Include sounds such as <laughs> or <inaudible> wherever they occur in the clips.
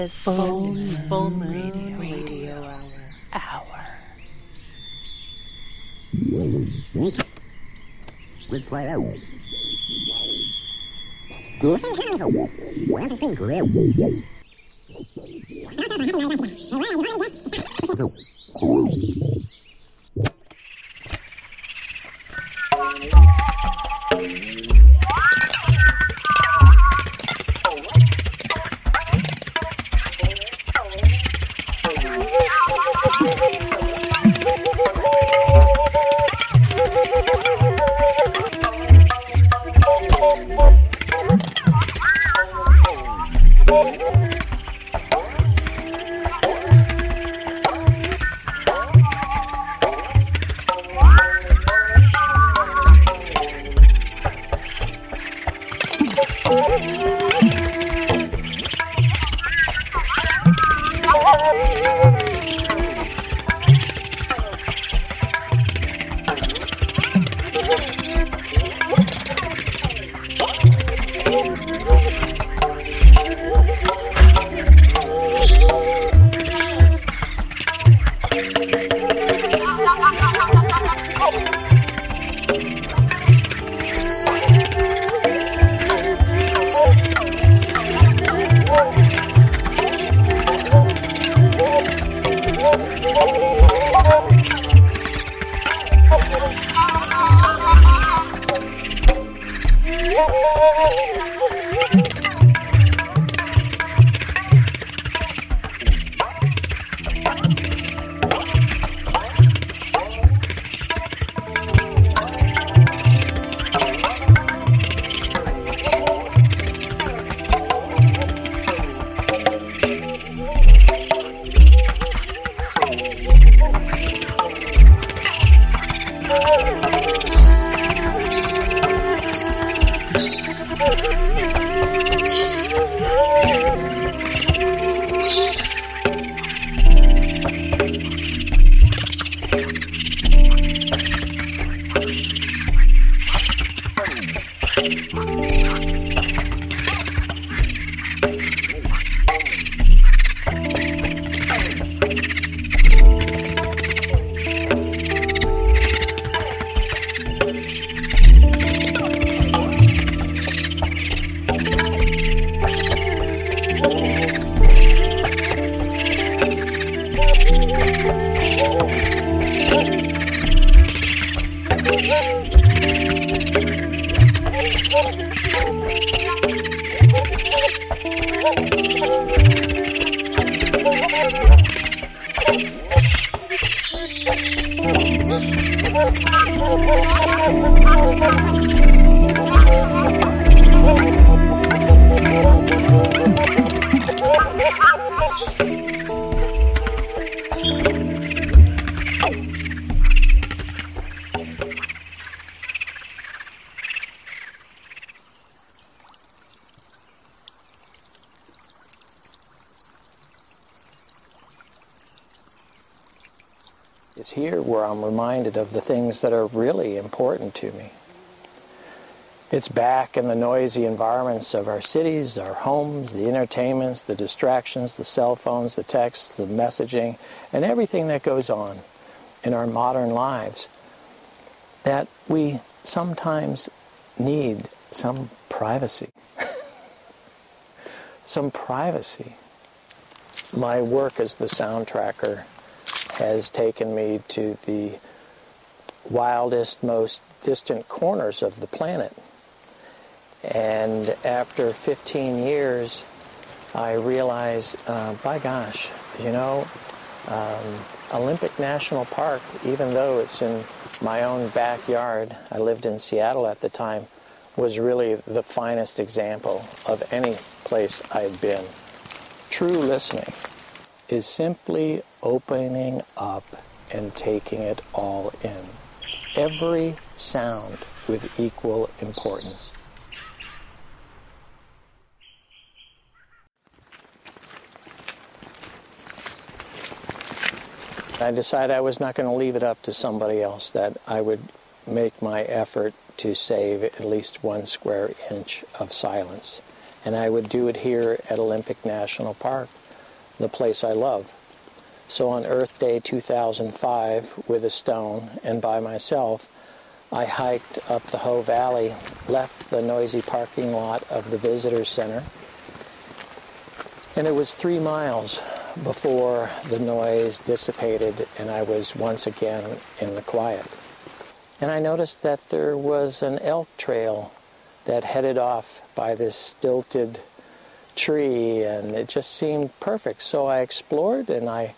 This full is Full Moon Radio Hour. Hour. Things that are really important to me. It's back in the noisy environments of our cities, our homes, the entertainments, the distractions, the cell phones, the texts, the messaging, and everything that goes on in our modern lives that we sometimes need some privacy. <laughs> some privacy. My work as the sound tracker has taken me to the wildest, most distant corners of the planet. And after 15 years, I realized, uh, by gosh, you know, um, Olympic National Park, even though it's in my own backyard, I lived in Seattle at the time, was really the finest example of any place I've been. True listening is simply opening up and taking it all in. Every sound with equal importance. I decided I was not going to leave it up to somebody else, that I would make my effort to save at least one square inch of silence. and I would do it here at Olympic National Park, the place I love. So on Earth Day 2005, with a stone and by myself, I hiked up the Hoh Valley, left the noisy parking lot of the visitor center, and it was three miles before the noise dissipated and I was once again in the quiet. And I noticed that there was an elk trail that headed off by this stilted tree and it just seemed perfect. So I explored and I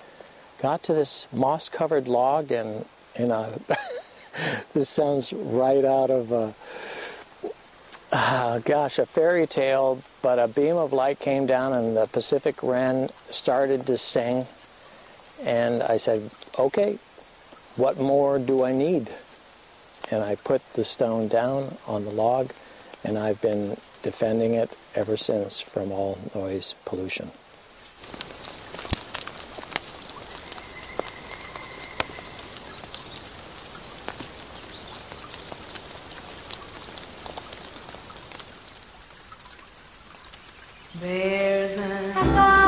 got to this moss covered log and in a <laughs> this sounds right out of a uh, gosh, a fairy tale, but a beam of light came down and the Pacific wren started to sing. And I said, okay, what more do I need? And I put the stone down on the log, and I've been defending it ever since from all noise pollution. There's an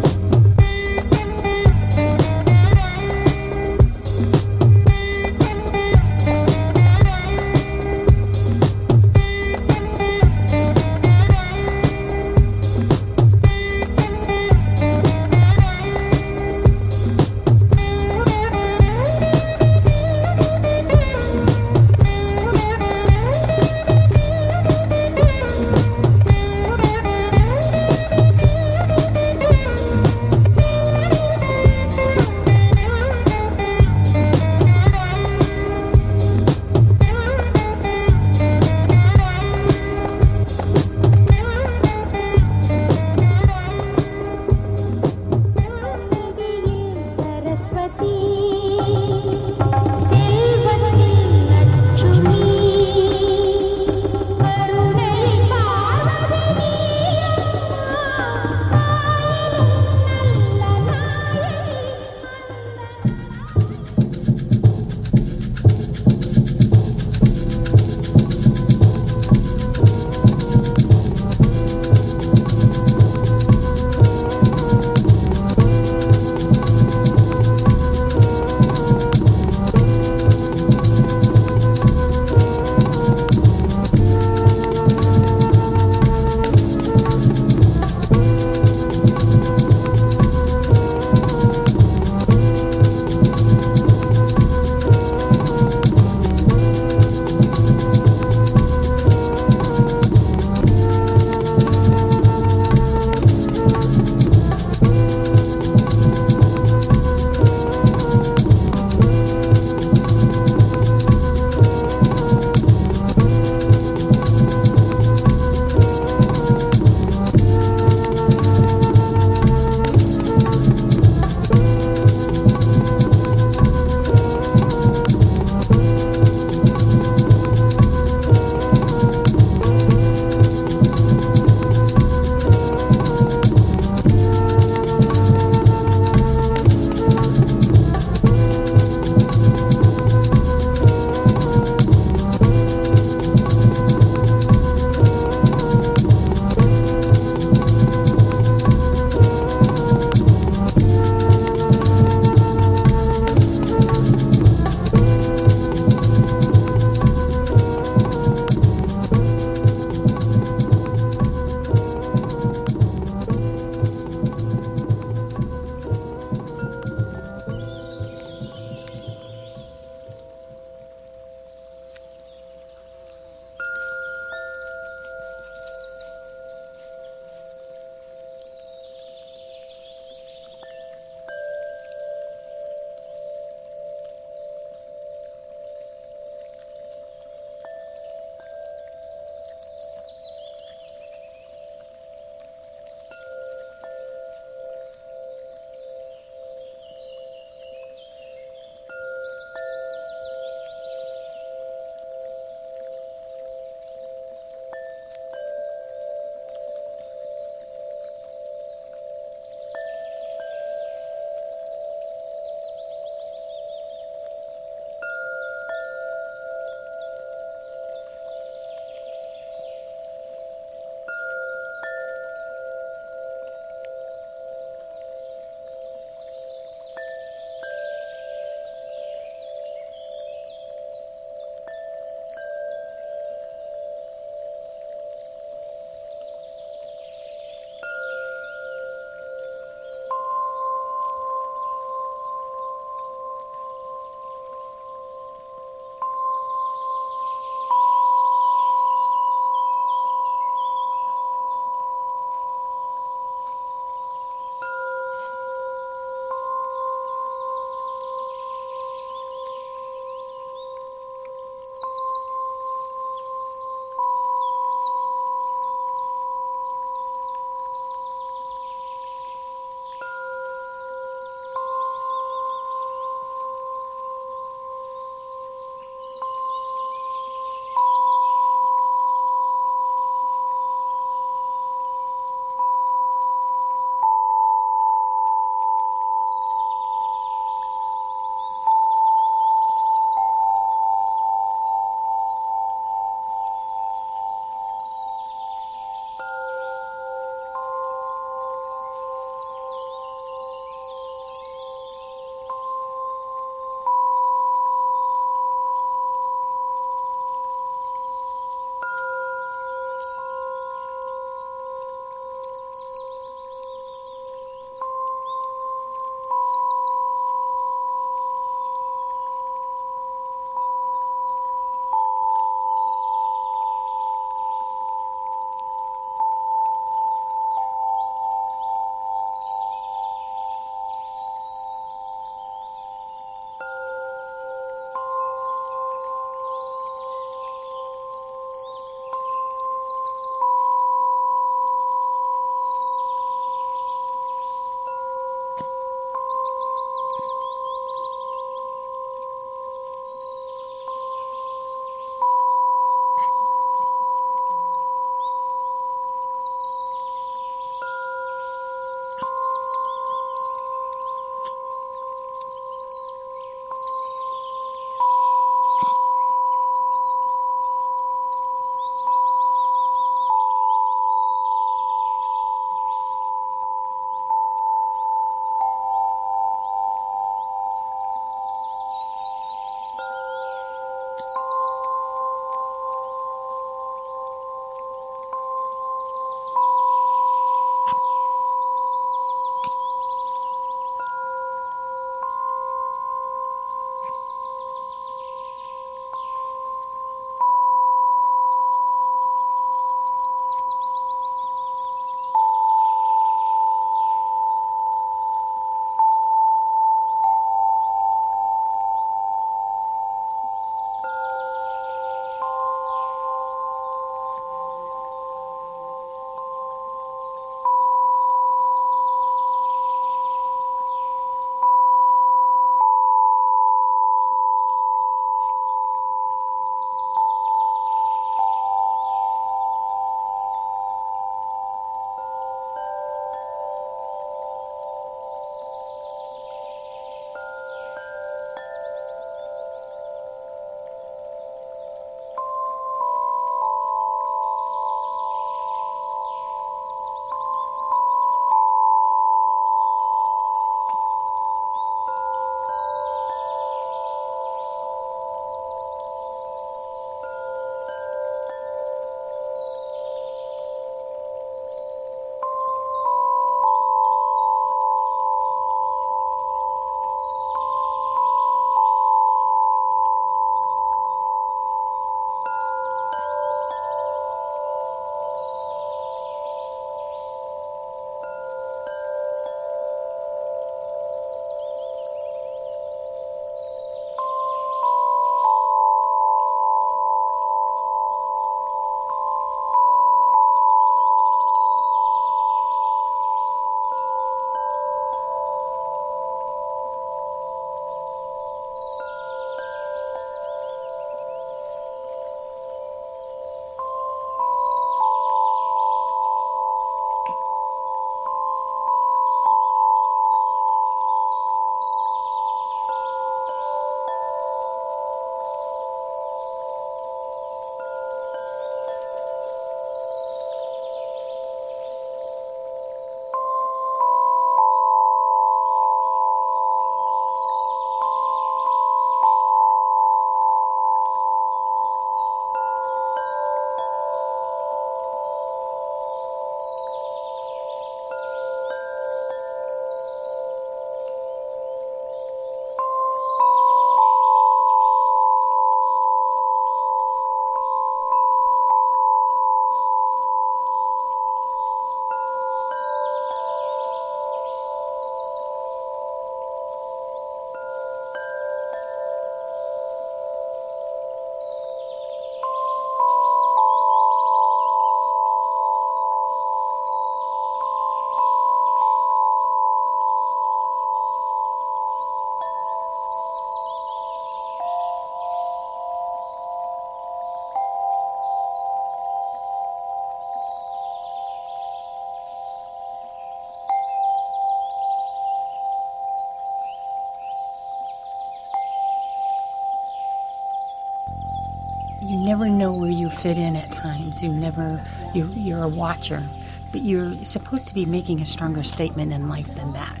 never know where you fit in at times. You never, you, you're a watcher, but you're supposed to be making a stronger statement in life than that.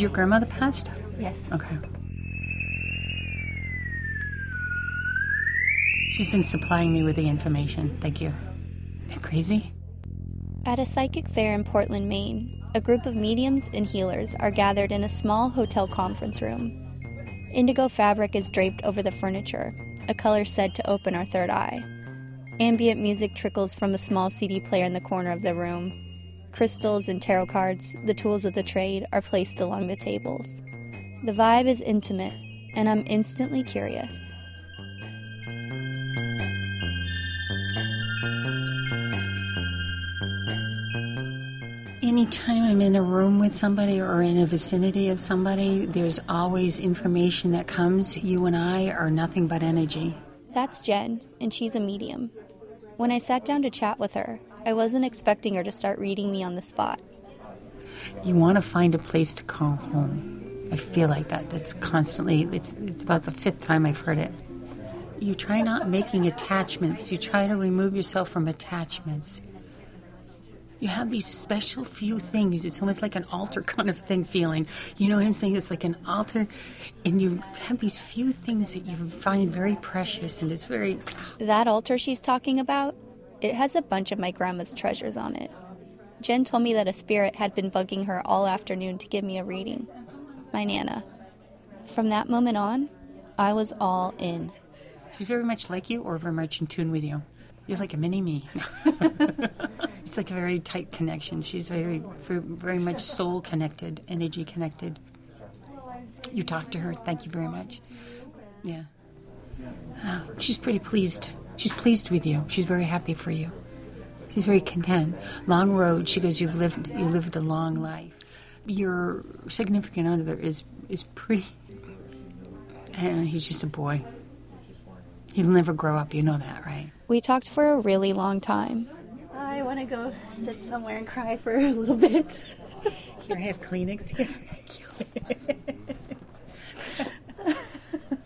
Your grandmother passed? Yes. Okay. She's been supplying me with the information. Thank you. Isn't that crazy? At a psychic fair in Portland, Maine, a group of mediums and healers are gathered in a small hotel conference room. Indigo fabric is draped over the furniture, a color said to open our third eye. Ambient music trickles from a small CD player in the corner of the room. Crystals and tarot cards, the tools of the trade, are placed along the tables. The vibe is intimate, and I'm instantly curious. Anytime I'm in a room with somebody or in a vicinity of somebody, there's always information that comes. You and I are nothing but energy. That's Jen, and she's a medium. When I sat down to chat with her, I wasn't expecting her to start reading me on the spot. You want to find a place to call home. I feel like that. That's constantly, it's, it's about the fifth time I've heard it. You try not making attachments, you try to remove yourself from attachments. You have these special few things. It's almost like an altar <laughs> kind of thing feeling. You know what I'm saying? It's like an altar, and you have these few things that you find very precious, and it's very. Ah. That altar she's talking about, it has a bunch of my grandma's treasures on it. Jen told me that a spirit had been bugging her all afternoon to give me a reading. My Nana. From that moment on, I was all in. She's very much like you, or very much in tune with you. You're like a mini me. <laughs> it's like a very tight connection. She's very, very, much soul connected, energy connected. You talk to her. Thank you very much. Yeah. Oh, she's pretty pleased. She's pleased with you. She's very happy for you. She's very content. Long road. She goes. You've lived. You lived a long life. Your significant other is is pretty. And he's just a boy. He'll never grow up. You know that, right? We talked for a really long time. I want to go sit somewhere and cry for a little bit. Here, I have Kleenex here.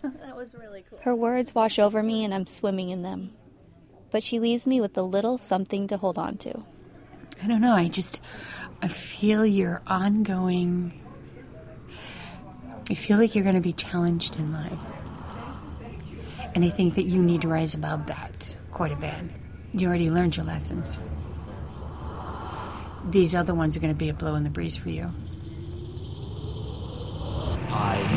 That was really cool. Her words wash over me and I'm swimming in them. But she leaves me with a little something to hold on to. I don't know. I just, I feel your ongoing. I feel like you're going to be challenged in life. And I think that you need to rise above that quite a bit. You already learned your lessons. These other ones are going to be a blow in the breeze for you. I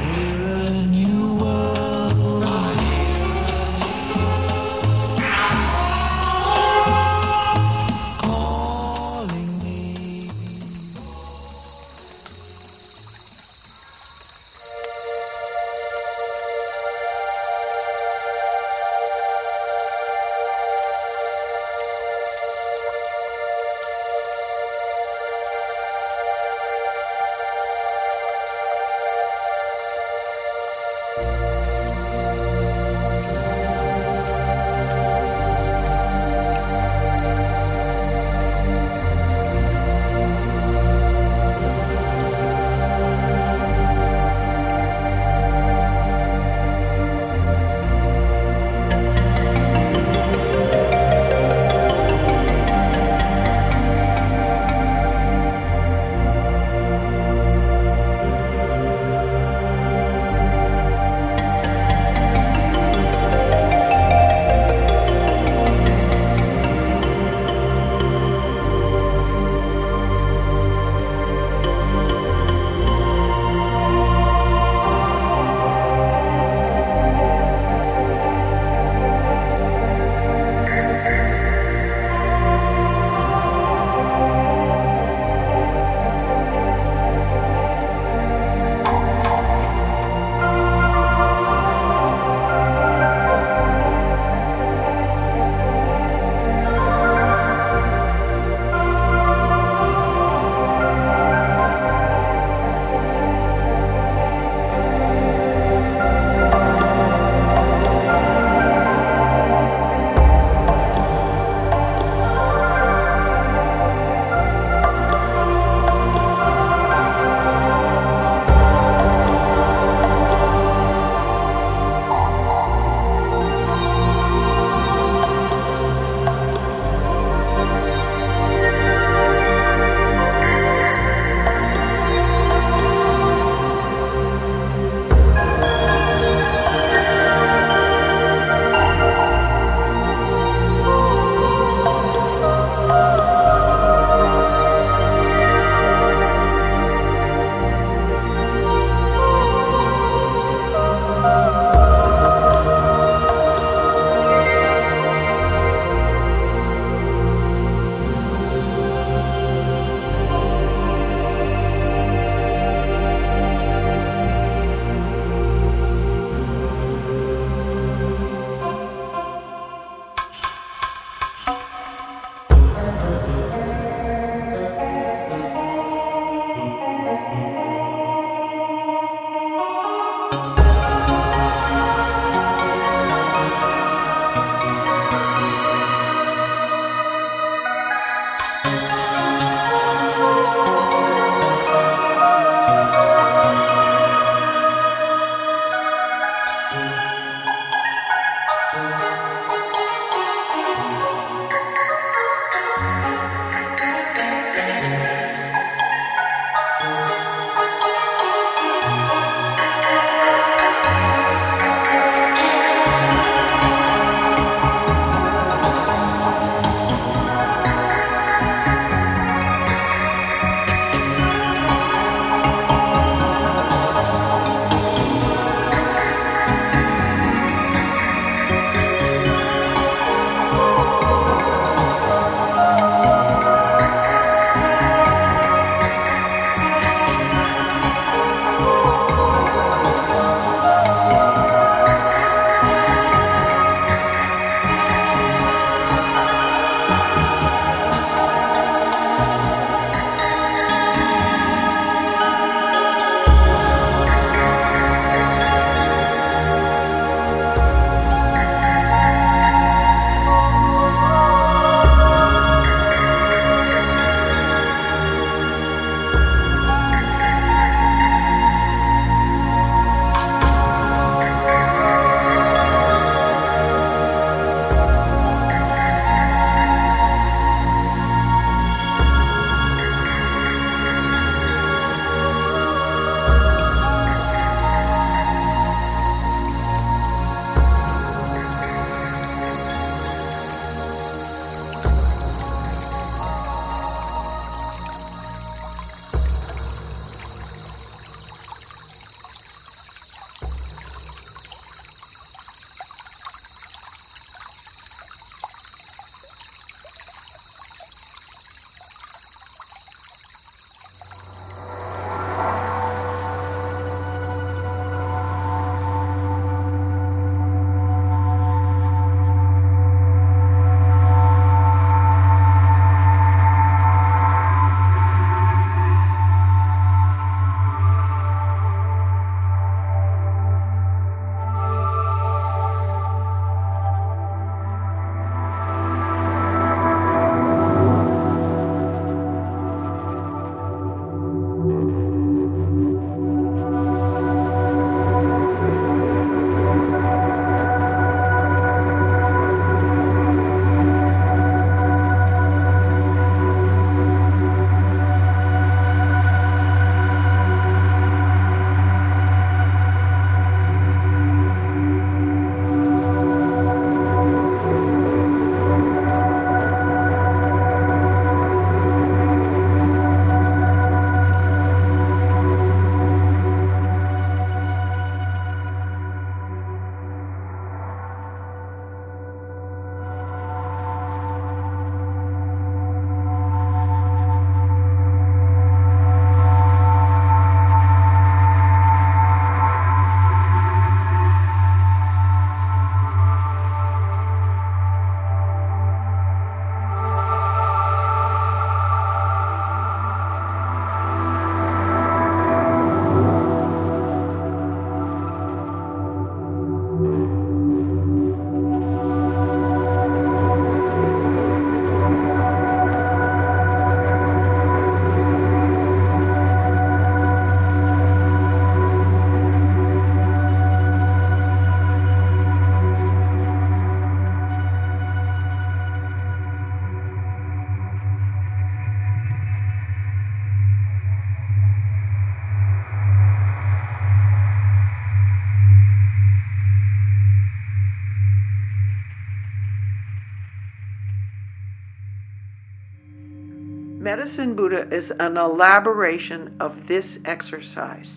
Medicine Buddha is an elaboration of this exercise.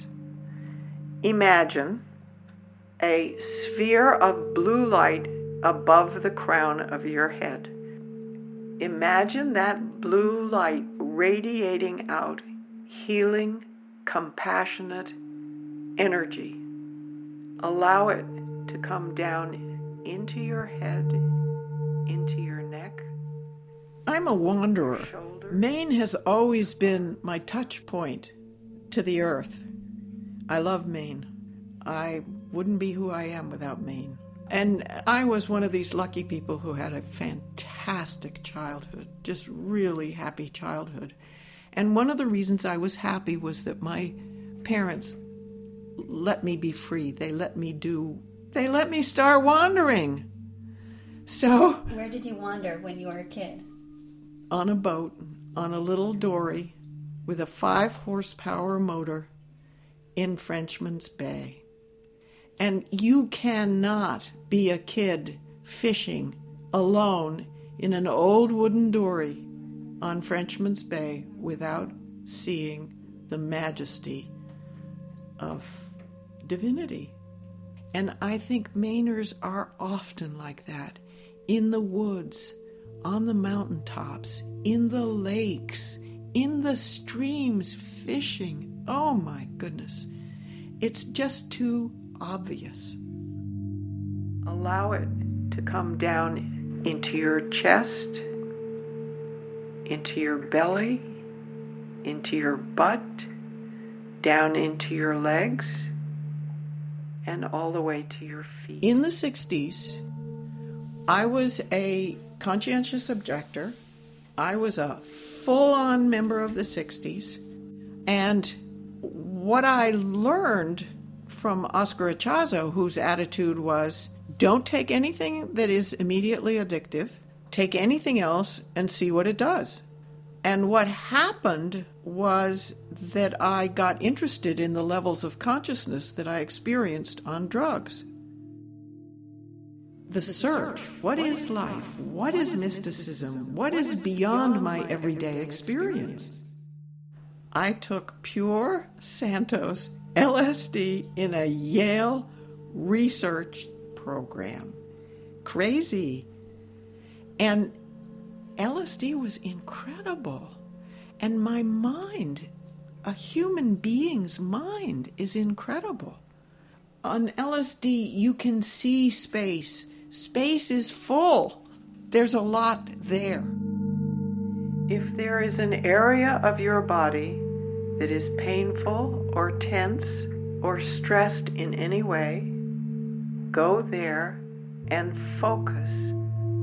Imagine a sphere of blue light above the crown of your head. Imagine that blue light radiating out healing, compassionate energy. Allow it to come down into your head, into your neck. I'm a wanderer. Shoulder. Maine has always been my touch point to the earth. I love Maine. I wouldn't be who I am without Maine. And I was one of these lucky people who had a fantastic childhood, just really happy childhood. And one of the reasons I was happy was that my parents let me be free. They let me do, they let me start wandering. So, Where did you wander when you were a kid? On a boat, on a little dory with a five horsepower motor in Frenchman's Bay. And you cannot be a kid fishing alone in an old wooden dory on Frenchman's Bay without seeing the majesty of divinity. And I think Mainers are often like that in the woods, on the mountaintops, in the lakes, in the streams, fishing. Oh my goodness. It's just too obvious. Allow it to come down into your chest, into your belly, into your butt, down into your legs, and all the way to your feet. In the 60s, I was a conscientious objector. I was a full on member of the 60s. And what I learned from Oscar Ichazo, whose attitude was don't take anything that is immediately addictive, take anything else and see what it does. And what happened was that I got interested in the levels of consciousness that I experienced on drugs. The search what is life? What is mysticism? What is beyond my everyday experience? I took pure Sandoz LSD in a Yale research program. Crazy. And LSD was incredible. And my mind, a human being's mind, is incredible. On LSD, you can see space. Space is full. There's a lot there. If there is an area of your body that is painful or tense or stressed in any way, go there and focus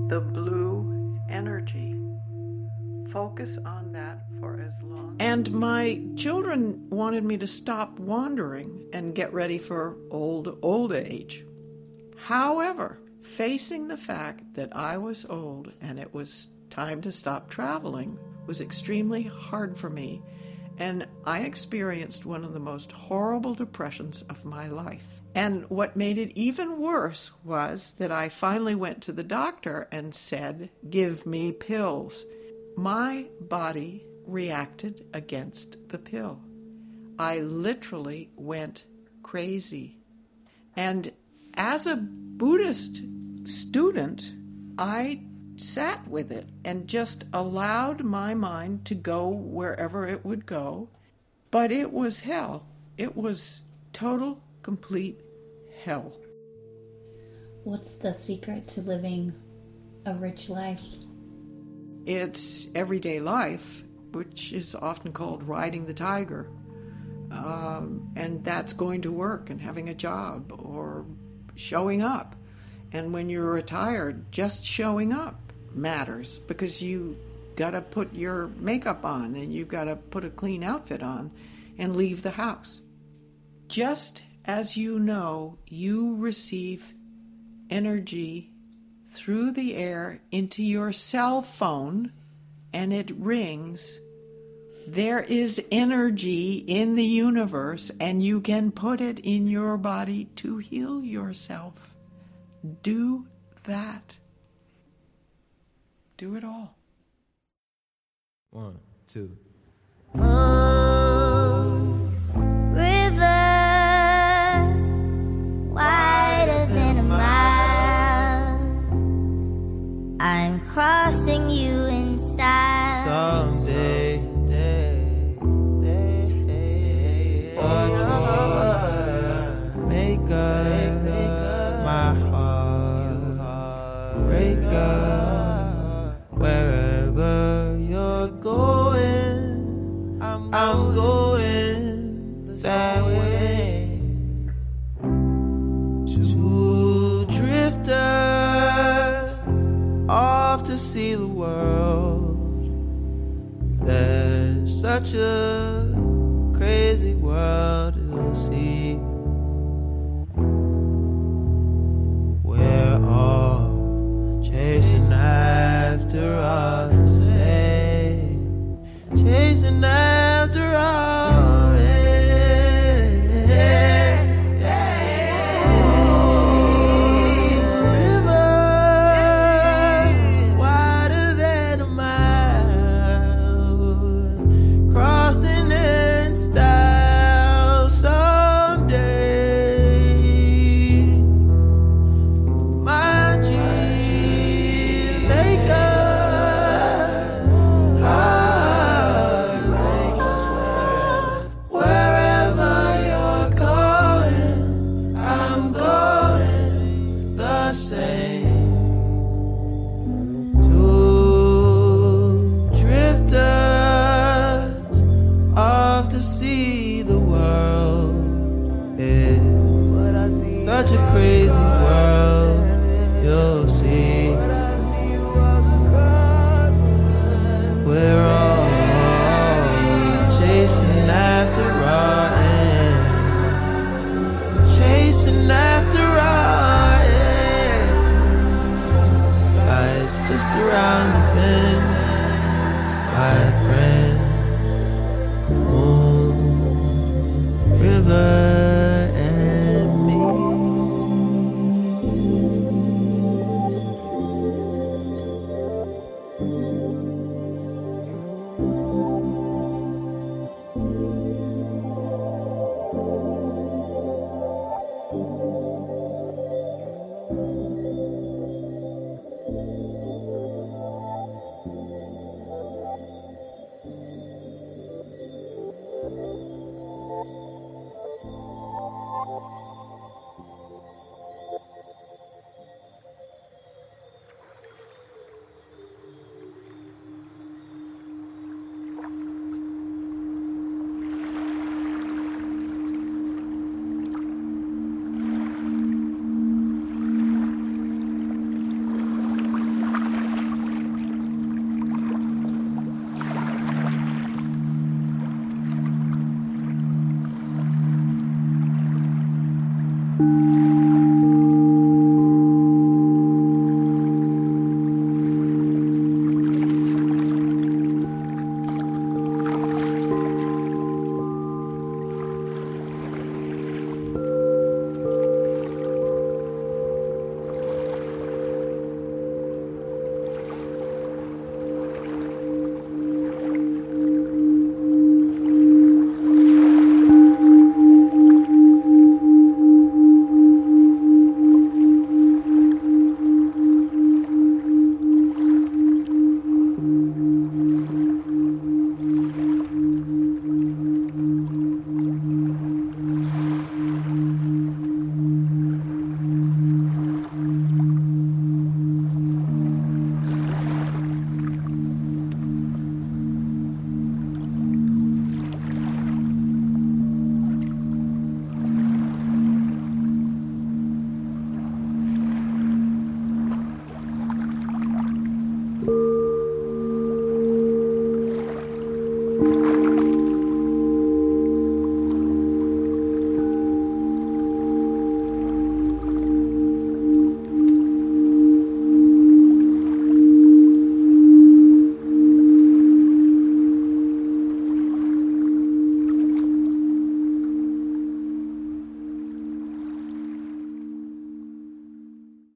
the blue energy. Focus on that for as long And my children wanted me to stop wandering and get ready for old, old age. However, facing the fact that I was old and it was time to stop traveling was extremely hard for me, and I experienced one of the most horrible depressions of my life. And what made it even worse was that I finally went to the doctor and said, Give me pills. My body reacted against the pill. I literally went crazy. And as a Buddhist student, I sat with it and just allowed my mind to go wherever it would go. But it was hell. It was total, complete hell. What's the secret to living a rich life? It's everyday life, which is often called riding the tiger. Um, and that's going to work and having a job or showing up. And when you're retired, just showing up matters because you got to put your makeup on and you've got to put a clean outfit on and leave the house. Just as you know, you receive energy through the air into your cell phone and it rings. There is energy in the universe and you can put it in your body to heal yourself do that. Do it all. One, two. Oh, river, wider than a mile, I'm crossing. 这。